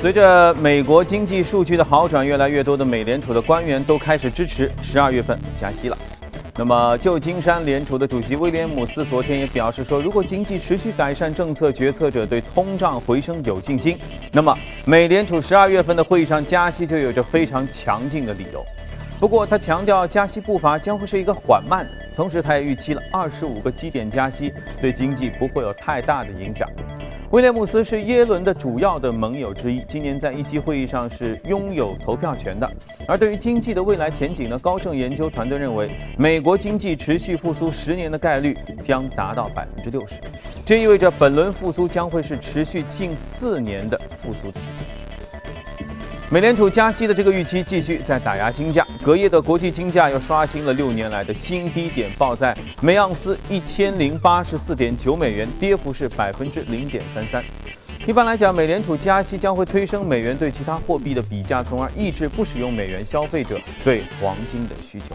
随着美国经济数据的好转，越来越多的美联储的官员都开始支持十二月份加息了。那么，旧金山联储的主席威廉姆斯昨天也表示说，如果经济持续改善，政策决策者对通胀回升有信心，那么美联储十二月份的会议上加息就有着非常强劲的理由。不过，他强调加息步伐将会是一个缓慢的，同时他也预期了二十五个基点加息对经济不会有太大的影响。威廉姆斯是耶伦的主要的盟友之一，今年在议息会议上是拥有投票权的。而对于经济的未来前景呢，高盛研究团队认为，美国经济持续复苏十年的概率将达到百分之六十，这意味着本轮复苏将会是持续近四年的复苏的时间。美联储加息的这个预期继续在打压金价，隔夜的国际金价又刷新了六年来的新低点，报在每盎司一千零八十四点九美元，跌幅是百分之零点三三。一般来讲，美联储加息将会推升美元对其他货币的比价，从而抑制不使用美元消费者对黄金的需求。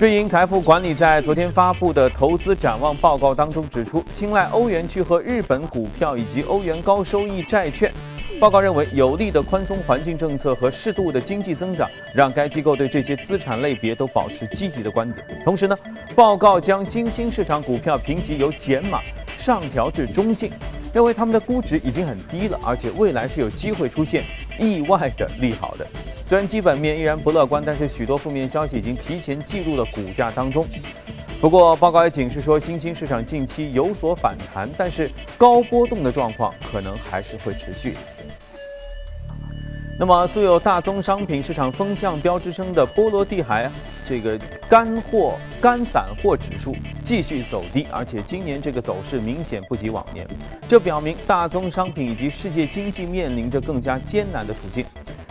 瑞银财富管理在昨天发布的投资展望报告当中指出，青睐欧元区和日本股票以及欧元高收益债券。报告认为，有利的宽松环境政策和适度的经济增长，让该机构对这些资产类别都保持积极的观点。同时呢，报告将新兴市场股票评级由减码上调至中性，认为他们的估值已经很低了，而且未来是有机会出现意外的利好的。虽然基本面依然不乐观，但是许多负面消息已经提前记入了股价当中。不过，报告也警示说，新兴市场近期有所反弹，但是高波动的状况可能还是会持续。那么，素有大宗商品市场风向标之称的波罗的海这个干货干散货指数继续走低，而且今年这个走势明显不及往年，这表明大宗商品以及世界经济面临着更加艰难的处境。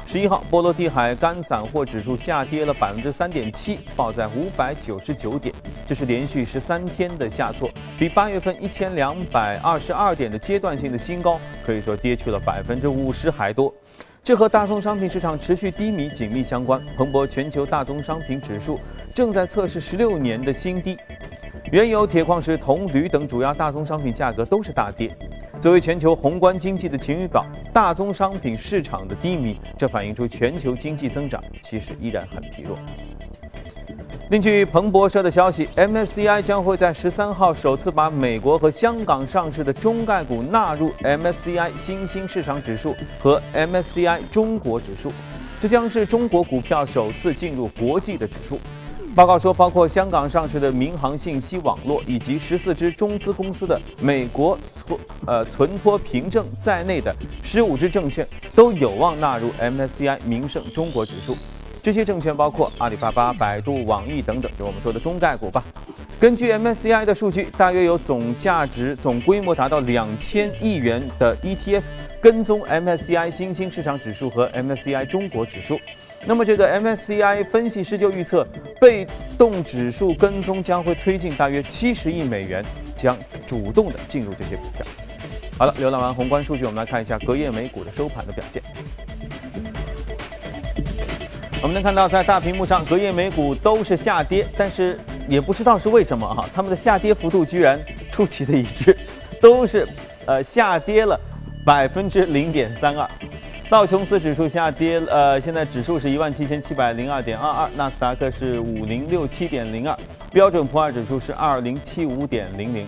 十一号，波罗的海干散货指数下跌了百分之三点七，报在五百九十九点，这是连续十三天的下挫，比八月份一千两百二十二点的阶段性的新高，可以说跌去了百分之五十还多。这和大宗商品市场持续低迷紧密相关。彭博全球大宗商品指数正在测试十六年的新低，原油、铁矿石、铜、铝等主要大宗商品价格都是大跌。作为全球宏观经济的晴雨表，大宗商品市场的低迷，这反映出全球经济增长其实依然很疲弱。另据彭博社的消息，MSCI 将会在十三号首次把美国和香港上市的中概股纳入 MSCI 新兴市场指数和 MSCI 中国指数，这将是中国股票首次进入国际的指数。报告说，包括香港上市的民航信息网络以及十四只中资公司的美国存呃存托凭证在内的十五只证券都有望纳入 MSCI 名胜中国指数。这些证券包括阿里巴巴、百度、网易等等，就我们说的中概股吧。根据 MSCI 的数据，大约有总价值、总规模达到两千亿元的 ETF 跟踪 MSCI 新兴市场指数和 MSCI 中国指数。那么，这个 MSCI 分析师就预测，被动指数跟踪将会推进大约七十亿美元，将主动的进入这些股票。好了，浏览完宏观数据，我们来看一下隔夜美股的收盘的表现。我们能看到，在大屏幕上，隔夜美股都是下跌，但是也不知道是为什么哈，他们的下跌幅度居然出奇的一致，都是呃下跌了百分之零点三二。道琼斯指数下跌，呃，现在指数是一万七千七百零二点二二，纳斯达克是五零六七点零二，标准普尔指数是二零七五点零零。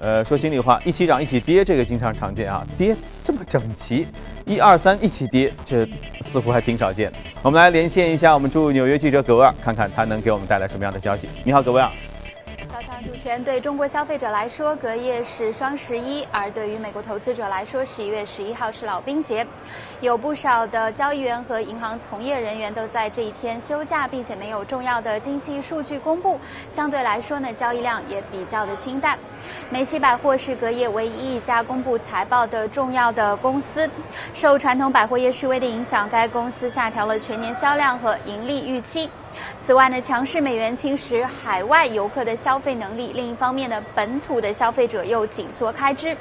呃，说心里话，一起涨一起跌，这个经常常见啊，跌这么整齐，一二三一起跌，这似乎还挺少见。我们来连线一下我们驻纽约记者葛威尔，看看他能给我们带来什么样的消息。你好，葛威尔。早上主持人对中国消费者来说，隔夜是双十一；而对于美国投资者来说，十一月十一号是老兵节。有不少的交易员和银行从业人员都在这一天休假，并且没有重要的经济数据公布，相对来说呢，交易量也比较的清淡。梅西百货是隔夜唯一一家公布财报的重要的公司，受传统百货业示威的影响，该公司下调了全年销量和盈利预期。此外呢，强势美元侵蚀海外游客的消费能力；另一方面呢，本土的消费者又紧缩开支。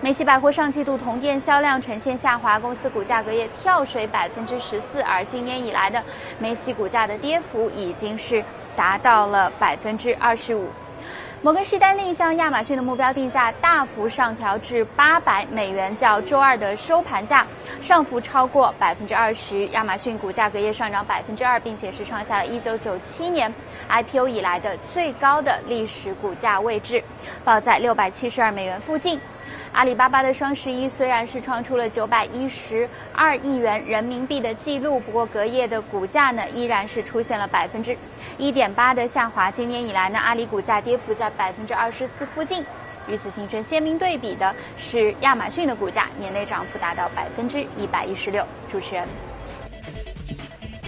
梅西百货上季度同店销量呈现下滑，公司股价隔夜跳水百分之十四，而今年以来的梅西股价的跌幅已经是达到了百分之二十五。摩根士丹利将亚马逊的目标定价大幅上调至八百美元，较周二的收盘价上浮超过百分之二十。亚马逊股价隔夜上涨百分之二，并且是创下了一九九七年 IPO 以来的最高的历史股价位置，报在六百七十二美元附近。阿里巴巴的双十一虽然是创出了九百一十二亿元人民币的记录，不过隔夜的股价呢依然是出现了百分之一点八的下滑。今年以来呢，阿里股价跌幅在百分之二十四附近。与此形成鲜明对比的是亚马逊的股价，年内涨幅达到百分之一百一十六。主持人。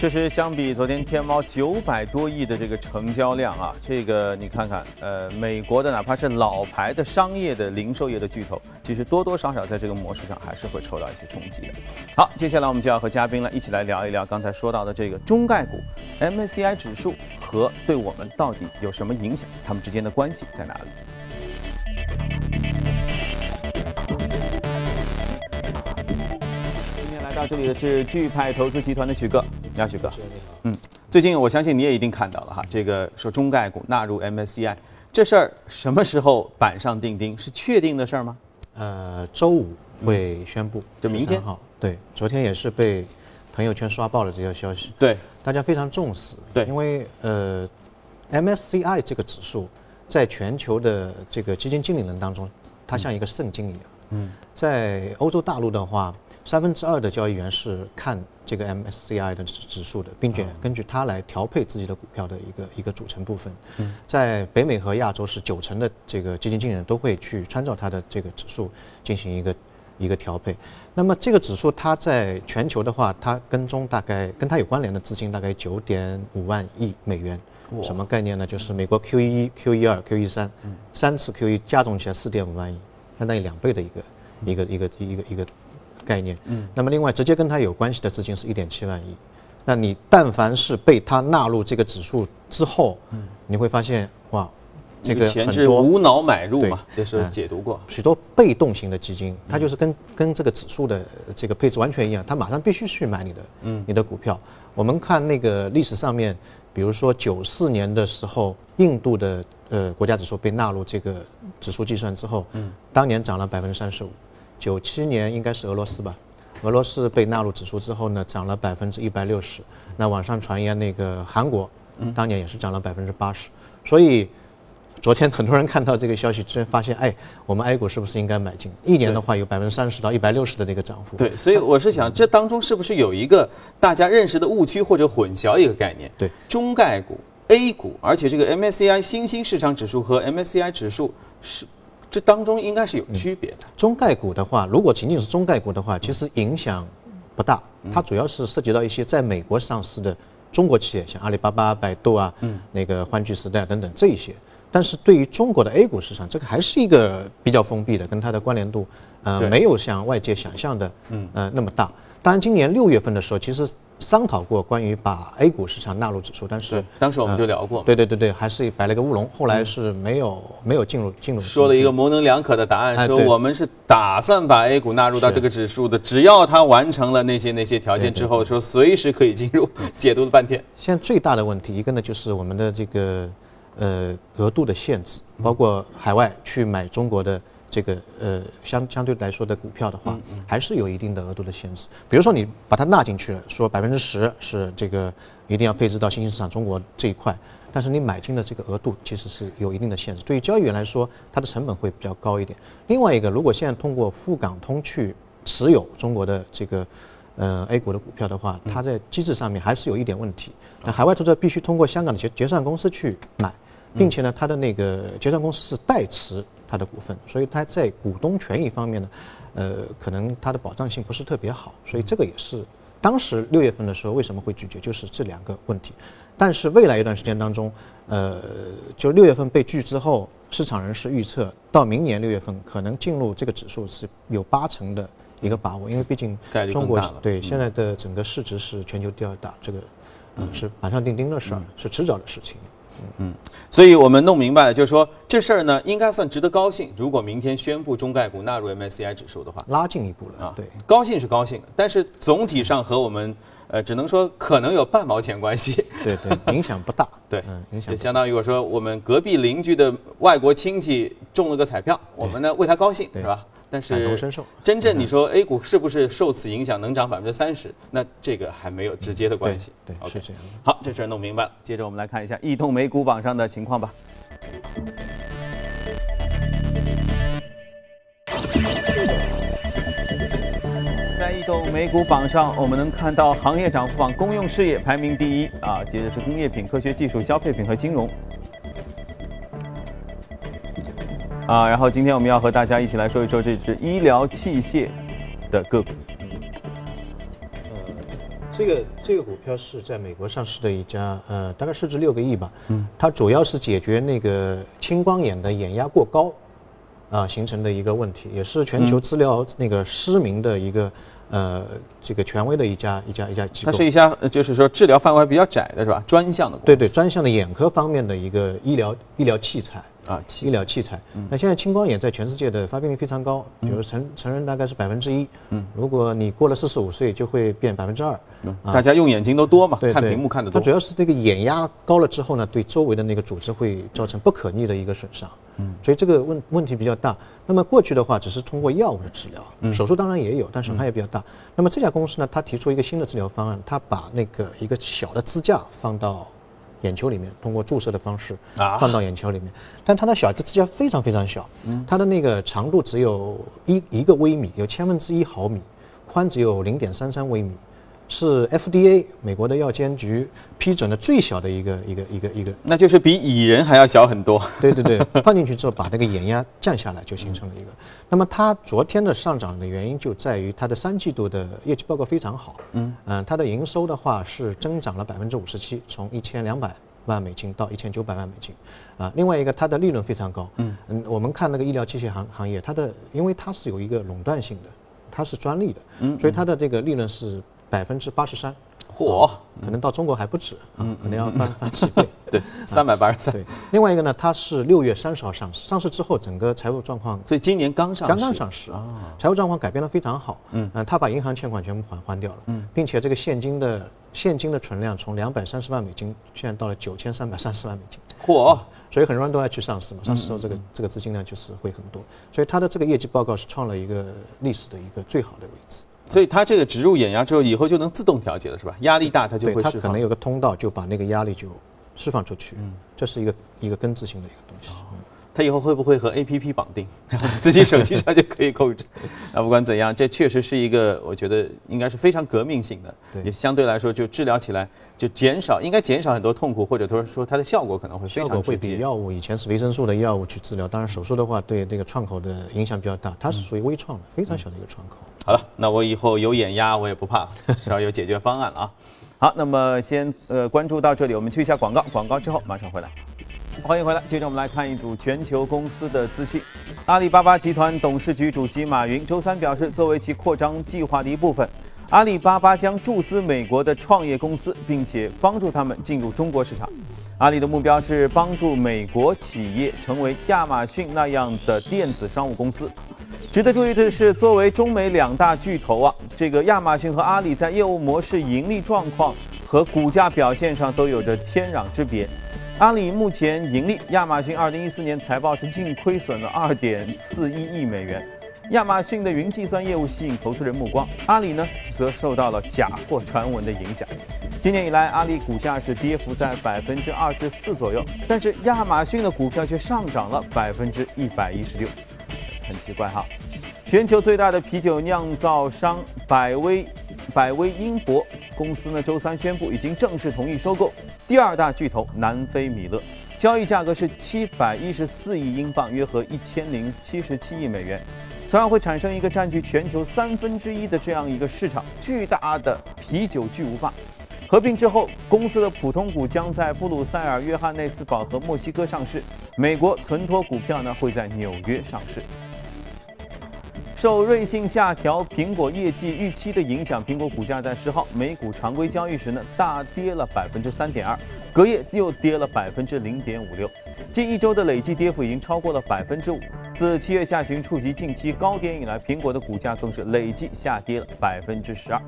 确实，相比昨天天猫九百多亿的这个成交量啊，这个你看看，呃，美国的哪怕是老牌的商业的零售业的巨头，其实多多少少在这个模式上还是会受到一些冲击的。好，接下来我们就要和嘉宾呢一起来聊一聊刚才说到的这个中概股 MSCI 指数和对我们到底有什么影响，它们之间的关系在哪里？到这里的是钜派投资集团的许哥，你好，许哥。嗯，最近我相信你也一定看到了哈，这个说中概股纳入 MSCI 这事儿什么时候板上钉钉？是确定的事儿吗？呃，周五会宣布，就明天。好，对，昨天也是被朋友圈刷爆了这条消息。对，大家非常重视。对，因为呃，MSCI 这个指数在全球的这个基金经理人当中，它像一个圣经一样。嗯，在欧洲大陆的话。三分之二的交易员是看这个 MSCI 的指指数的，并且根据它来调配自己的股票的一个一个组成部分。在北美和亚洲是九成的这个基金经理人都会去参照它的这个指数进行一个一个调配。那么这个指数它在全球的话，它跟踪大概跟它有关联的资金大概九点五万亿美元。什么概念呢？就是美国 QE 一、Q 一二、Q 一三，三次 QE 加总起来四点五万亿，相当于两倍的一个一个一个一个一个。概念，嗯，那么另外直接跟它有关系的资金是一点七万亿，那你但凡是被它纳入这个指数之后，嗯，你会发现哇，这个钱是无脑买入嘛，这是解读过。许多被动型的基金，它就是跟跟这个指数的这个配置完全一样，它马上必须去买你的，嗯，你的股票。我们看那个历史上面，比如说九四年的时候，印度的呃国家指数被纳入这个指数计算之后，嗯，当年涨了百分之三十五。九七年应该是俄罗斯吧，俄罗斯被纳入指数之后呢，涨了百分之一百六十。那网上传言那个韩国，当年也是涨了百分之八十。所以昨天很多人看到这个消息，之后发现，哎，我们 A 股是不是应该买进？一年的话有百分之三十到一百六十的这个涨幅。对，所以我是想，这当中是不是有一个大家认识的误区或者混淆一个概念？对，中概股 A 股，而且这个 MSCI 新兴市场指数和 MSCI 指数是。这当中应该是有区别的。中概股的话，如果仅仅是中概股的话，其实影响不大。它主要是涉及到一些在美国上市的中国企业，像阿里巴巴、百度啊，那个欢聚时代等等这一些。但是对于中国的 A 股市场，这个还是一个比较封闭的，跟它的关联度，呃，没有像外界想象的，嗯，呃，那么大。当然，今年六月份的时候，其实。商讨过关于把 A 股市场纳入指数，但是当时我们就聊过，对对对对，还是摆了个乌龙，后来是没有没有进入进入。说了一个模棱两可的答案，说我们是打算把 A 股纳入到这个指数的，只要它完成了那些那些条件之后，说随时可以进入。解读了半天，现在最大的问题一个呢就是我们的这个呃额度的限制，包括海外去买中国的。这个呃相相对来说的股票的话，还是有一定的额度的限制。比如说你把它纳进去了，说百分之十是这个一定要配置到新兴市场中国这一块，但是你买进的这个额度其实是有一定的限制。对于交易员来说，它的成本会比较高一点。另外一个，如果现在通过沪港通去持有中国的这个呃 A 股的股票的话，它在机制上面还是有一点问题。那海外投资者必须通过香港的结结算公司去买，并且呢，它的那个结算公司是代持。它的股份，所以它在股东权益方面呢，呃，可能它的保障性不是特别好，所以这个也是当时六月份的时候为什么会拒绝，就是这两个问题。但是未来一段时间当中，呃，就六月份被拒之后，市场人士预测到明年六月份可能进入这个指数是有八成的一个把握，因为毕竟中国对现在的整个市值是全球第二大，这个嗯。是板上钉钉的事儿，是迟早的事情。嗯，所以我们弄明白了，就是说这事儿呢，应该算值得高兴。如果明天宣布中概股纳入 MSCI 指数的话，拉近一步了啊，对，高兴是高兴，但是总体上和我们呃，只能说可能有半毛钱关系。对对，影响不大。对，嗯，影响就相当于我说我们隔壁邻居的外国亲戚中了个彩票，我们呢为他高兴，对是吧？但是。真正你说 A 股是不是受此影响能涨百分之三十？那这个还没有直接的关系。对是这样的。好，这事儿弄明白了。接着我们来看一下异动美股榜上的情况吧。在异动美股榜上，我们能看到行业涨幅榜公用事业排名第一啊，接着是工业品、科学技术、消费品和金融。啊，然后今天我们要和大家一起来说一说这只医疗器械的个股。这个这个股票是在美国上市的一家，呃，大概市值六个亿吧。嗯，它主要是解决那个青光眼的眼压过高，啊、形成的一个问题，也是全球治疗那个失明的一个，呃，这个权威的一家一家一家机构。它是一家，呃就是说治疗范围比较窄的是吧？专项的。对对，专项的眼科方面的一个医疗医疗器材。啊，医疗器材。那现在青光眼在全世界的发病率非常高，比如成成人大概是百分之一，嗯，如果你过了四十五岁，就会变百分之二。大家用眼睛都多嘛，对，看屏幕看得多它主。要是这个眼压高了之后呢，对周围的那个组织会造成不可逆的一个损伤。嗯，所以这个问问题比较大。那么过去的话，只是通过药物的治疗，手术当然也有，但损害也比较大。那么这家公司呢，它提出一个新的治疗方案，它把那个一个小的支架放到眼球里面，通过注射的方式啊放到眼球里面。但它的小支架非常非常小，它的那个长度只有一一个微米，有千分之一毫米，宽只有零点三三微米。是 FDA 美国的药监局批准的最小的一个一个一个一个，那就是比蚁人还要小很多。对对对，放进去之后把那个眼压降下来，就形成了一个。那么它昨天的上涨的原因就在于它的三季度的业绩报告非常好，嗯。它的营收的话是增长了百分之五十七，从一千两百万美金到一千九百万美金，啊，另外一个它的利润非常高，嗯。我们看那个医疗器械行行业，它的因为它是有一个垄断性的，它是专利的，嗯，所以它的这个利润是百分之八十三，嚯，可能到中国还不止啊，可能要翻 翻几倍。对，三百八十三。对，另外一个呢，它是六月三十号上市，上市之后整个财务状况所以今年刚上市，刚刚上市啊，财务状况改变得非常好。嗯，他把银行欠款全部还还掉了。嗯，并且这个现金的现金的存量从两百三十万美金现在到了九千三百三十万美金。嚯，所以很多人都要去上市嘛，上市之后这个这个资金量就是会很多，所以它的这个业绩报告是创了一个历史的一个最好的位置。所以它这个植入眼压之后，以后就能自动调节了，是吧？压力大它就对，会释放它可能。有个通道就把那个压力就释放出去，嗯这是一个一个根治性的一个东西。嗯它以后会不会和 A P P 绑定，自己手机上就可以控制？那，不管怎样，这确实是一个我觉得应该是非常革命性的，对也相对来说就治疗起来就减少，应该减少很多痛苦，或者说说它的效果可能会非效果会。比药物以前是维生素的药物去治疗，当然手术的话对这个创口的影响比较大，它是属于微创的，非常小的一个创口。好了，那我以后有眼压我也不怕，至少有解决方案了啊。好，那么先呃关注到这里，我们去一下广告，广告之后马上回来。欢迎回来，接着我们来看一组全球公司的资讯。阿里巴巴集团董事局主席马云周三表示，作为其扩张计划的一部分，阿里巴巴将注资美国的创业公司，并且帮助他们进入中国市场。阿里的目标是帮助美国企业成为亚马逊那样的电子商务公司。值得注意的是，作为中美两大巨头啊，这个亚马逊和阿里在业务模式、盈利状况和股价表现上都有着天壤之别。阿里目前盈利，亚马逊2014年财报是净亏损了2.41亿美元。亚马逊的云计算业务吸引投资人目光，阿里呢则受到了假货传闻的影响。今年以来，阿里股价是跌幅在百分之二十四左右，但是亚马逊的股票却上涨了百分之一百一十六，很奇怪哈。全球最大的啤酒酿造商百威百威英博公司呢，周三宣布已经正式同意收购第二大巨头南非米勒，交易价格是七百一十四亿英镑，约合一千零七十七亿美元。从而会产生一个占据全球三分之一的这样一个市场，巨大的啤酒巨无霸。合并之后，公司的普通股将在布鲁塞尔、约翰内斯堡和墨西哥上市，美国存托股票呢会在纽约上市。受瑞幸下调苹果业绩预期的影响，苹果股价在十号美股常规交易时呢大跌了百分之三点二，隔夜又跌了百分之零点五六，近一周的累计跌幅已经超过了百分之五。自七月下旬触及近期高点以来，苹果的股价更是累计下跌了百分之十二。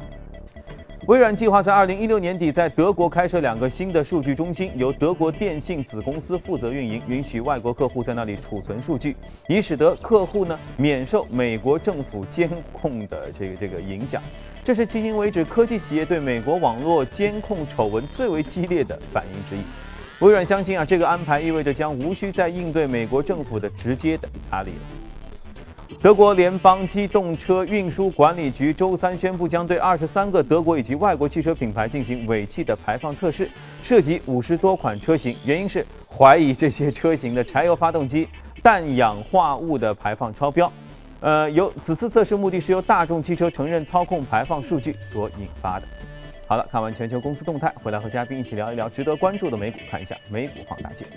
微软计划在二零一六年底在德国开设两个新的数据中心，由德国电信子公司负责运营，允许外国客户在那里储存数据，以使得客户呢免受美国政府监控的这个这个影响。这是迄今为止科技企业对美国网络监控丑闻最为激烈的反应之一。微软相信啊，这个安排意味着将无需再应对美国政府的直接的压力了。德国联邦机动车运输管理局周三宣布，将对二十三个德国以及外国汽车品牌进行尾气的排放测试，涉及五十多款车型。原因是怀疑这些车型的柴油发动机氮氧化物的排放超标。呃，由此次测试目的是由大众汽车承认操控排放数据所引发的。好了，看完全球公司动态，回来和嘉宾一起聊一聊值得关注的美股，看一下美股放大镜。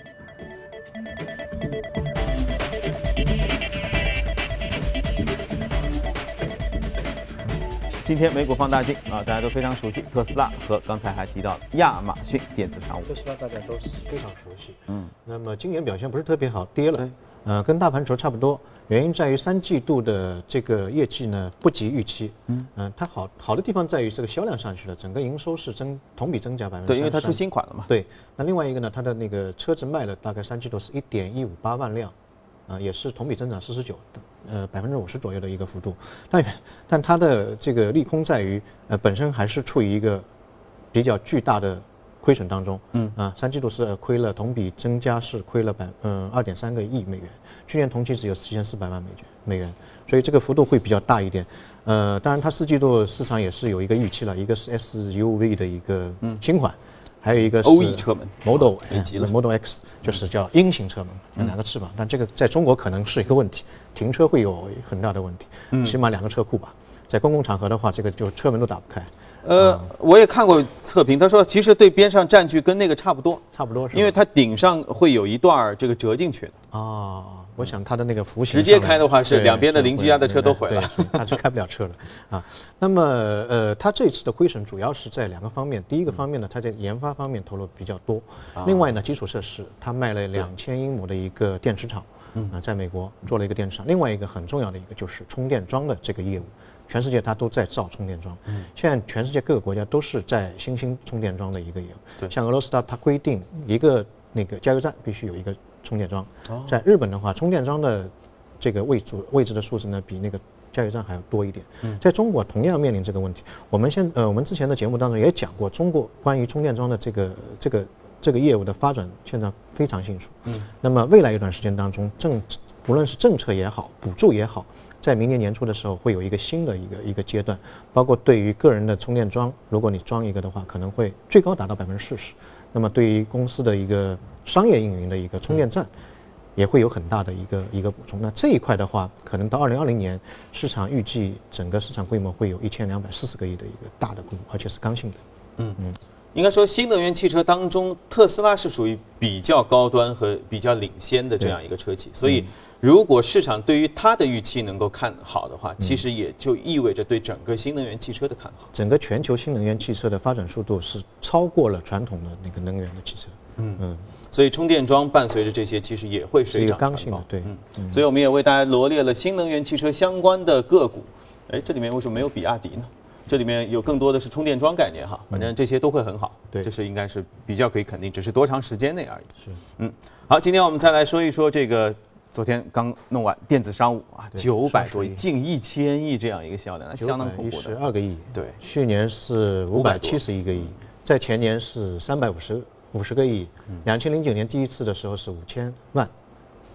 今天美股放大镜啊，大家都非常熟悉特斯拉和刚才还提到亚马逊电子商务。特斯拉大家都是非常熟悉，嗯，那么今年表现不是特别好，跌了，呃，跟大盘轴差不多。原因在于三季度的这个业绩呢不及预期，嗯嗯，它好好的地方在于这个销量上去了，整个营收是增同比增加百分之对，因为它出新款了嘛。对，那另外一个呢，它的那个车子卖了大概三季度是一点一五八万辆，啊，也是同比增长四十九。呃，百分之五十左右的一个幅度，但但它的这个利空在于，呃，本身还是处于一个比较巨大的亏损当中。嗯啊，三季度是亏了，同比增加是亏了百嗯二点三个亿美元，去年同期只有四千四百万美元美元，所以这个幅度会比较大一点。呃，当然它四季度市场也是有一个预期了，一个是 SUV 的一个新款。还有一个是 OE 车门 Model Model X，就是叫鹰型车门，两个翅膀。但这个在中国可能是一个问题，停车会有很大的问题。起码两个车库吧，在公共场合的话，这个就车门都打不开。呃，我也看过测评，他说其实对边上占据跟那个差不多，差不多是，因为它顶上会有一段这个折进去的。啊，我想它的那个弧形直接开的话是两边的邻居家的车都毁了，它就开不了车了啊。那么呃，它这次的亏损主要是在两个方面，第一个方面呢，它在研发方面投入比较多，另外呢，基础设施它卖了两千英亩的一个电池厂，啊，在美国做了一个电池厂。另外一个很重要的一个就是充电桩的这个业务。全世界它都在造充电桩，现在全世界各个国家都是在新兴充电桩的一个业务。像俄罗斯它它规定一个那个加油站必须有一个充电桩。在日本的话，充电桩的这个位置位置的数字呢，比那个加油站还要多一点。在中国同样面临这个问题。我们现呃我们之前的节目当中也讲过，中国关于充电桩的这个这个这个业务的发展现在非常迅速。嗯。那么未来一段时间当中，政无论是政策也好，补助也好。在明年年初的时候，会有一个新的一个一个阶段，包括对于个人的充电桩，如果你装一个的话，可能会最高达到百分之四十。那么对于公司的一个商业运营的一个充电站，也会有很大的一个一个补充。那这一块的话，可能到二零二零年，市场预计整个市场规模会有一千两百四十个亿的一个大的规模，而且是刚性的。嗯嗯。应该说，新能源汽车当中，特斯拉是属于比较高端和比较领先的这样一个车企。所以，如果市场对于它的预期能够看好的话，其实也就意味着对整个新能源汽车的看好。整个全球新能源汽车的发展速度是超过了传统的那个能源的汽车。嗯嗯。所以，充电桩伴随着这些，其实也会水涨刚性的，对。嗯。所以我们也为大家罗列了新能源汽车相关的个股。哎，这里面为什么没有比亚迪呢？这里面有更多的是充电桩概念哈，反正这些都会很好，对，这是应该是比较可以肯定，只是多长时间内而已。是，嗯，好，今天我们再来说一说这个昨天刚弄完电子商务啊，九百多亿，近一千亿这样一个销量，那相当恐怖的。十二个亿，对，去年是五百七十一个亿，在前年是三百五十五十个亿，两千零九年第一次的时候是五千万，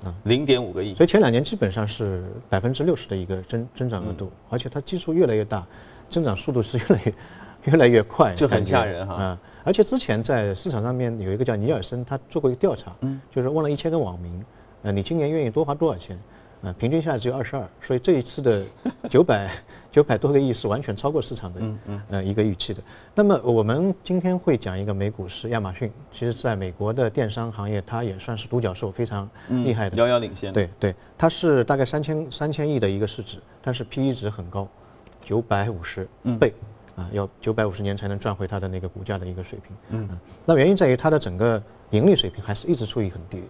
啊，零点五个亿，所以前两年基本上是百分之六十的一个增增长额度，而且它基数越来越大。增长速度是越来越越来越快，就很吓人哈。嗯，而且之前在市场上面有一个叫尼尔森，他做过一个调查，嗯，就是问了一千个网民，呃，你今年愿意多花多少钱？呃，平均下来只有二十二，所以这一次的九百 九百多个亿是完全超过市场的呃一个预期的。那么我们今天会讲一个美股是亚马逊，其实在美国的电商行业，它也算是独角兽，非常厉害的，遥遥领先。对对，它是大概三千三千亿的一个市值，但是 P/E 值很高，九百五十倍。啊，要九百五十年才能赚回它的那个股价的一个水平。嗯，那原因在于它的整个盈利水平还是一直处于很低。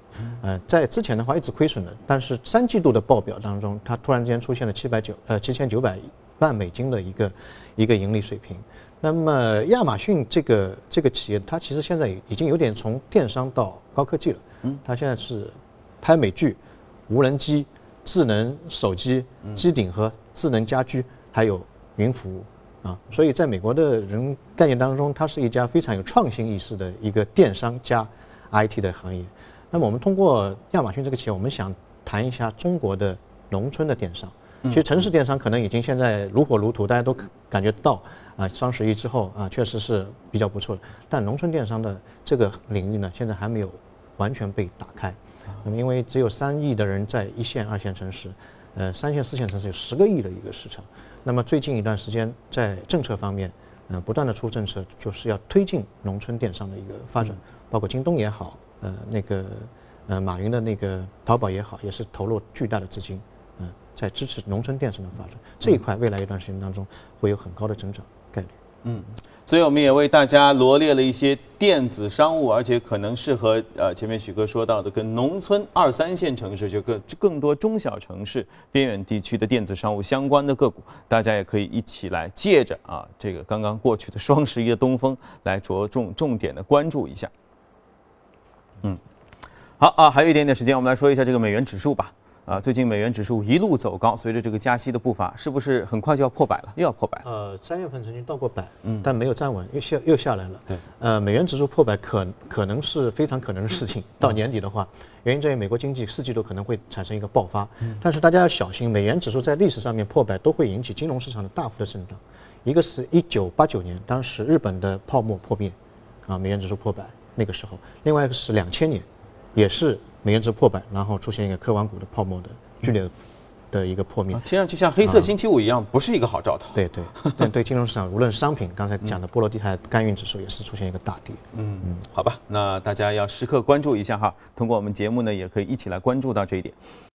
嗯，在之前的话一直亏损的，但是三季度的报表当中，它突然之间出现了七百九呃七千九百万美金的一个一个盈利水平。那么亚马逊这个这个企业，它其实现在已经有点从电商到高科技了。嗯，它现在是拍美剧、无人机、智能手机、机顶盒、智能家居，还有云服务。啊，所以在美国的人概念当中，它是一家非常有创新意识的一个电商加 IT 的行业。那么我们通过亚马逊这个企业，我们想谈一下中国的农村的电商。其实城市电商可能已经现在如火如荼，大家都感觉到啊，双十一之后啊，确实是比较不错的。但农村电商的这个领域呢，现在还没有完全被打开。那么因为只有三亿的人在一线、二线城市。呃，三线、四线城市有十个亿的一个市场。那么最近一段时间，在政策方面，嗯，不断的出政策，就是要推进农村电商的一个发展，包括京东也好，呃，那个，呃，马云的那个淘宝也好，也是投入巨大的资金，嗯，在支持农村电商的发展。这一块未来一段时间当中会有很高的增长。嗯。所以我们也为大家罗列了一些电子商务，而且可能适合呃前面许哥说到的跟农村二三线城市就更更多中小城市边远地区的电子商务相关的个股，大家也可以一起来借着啊这个刚刚过去的双十一的东风来着重重点的关注一下。嗯，好啊，还有一点点时间，我们来说一下这个美元指数吧。啊，最近美元指数一路走高，随着这个加息的步伐，是不是很快就要破百了？又要破百？呃，三月份曾经到过百，嗯，但没有站稳，又下又下来了。对，呃，美元指数破百可可能是非常可能的事情。到年底的话，原因在于美国经济四季度可能会产生一个爆发，但是大家要小心，美元指数在历史上面破百都会引起金融市场的大幅的震荡。一个是一九八九年，当时日本的泡沫破灭，啊，美元指数破百那个时候；另外一个是两千年，也是。美元值破百，然后出现一个科网股的泡沫的剧烈的一个破灭，听上去像黑色星期五一样，不是一个好兆头。对对，但对，金融市场 无论是商品，刚才讲的波罗的海干运指数也是出现一个大跌。嗯嗯，好吧，那大家要时刻关注一下哈，通过我们节目呢，也可以一起来关注到这一点。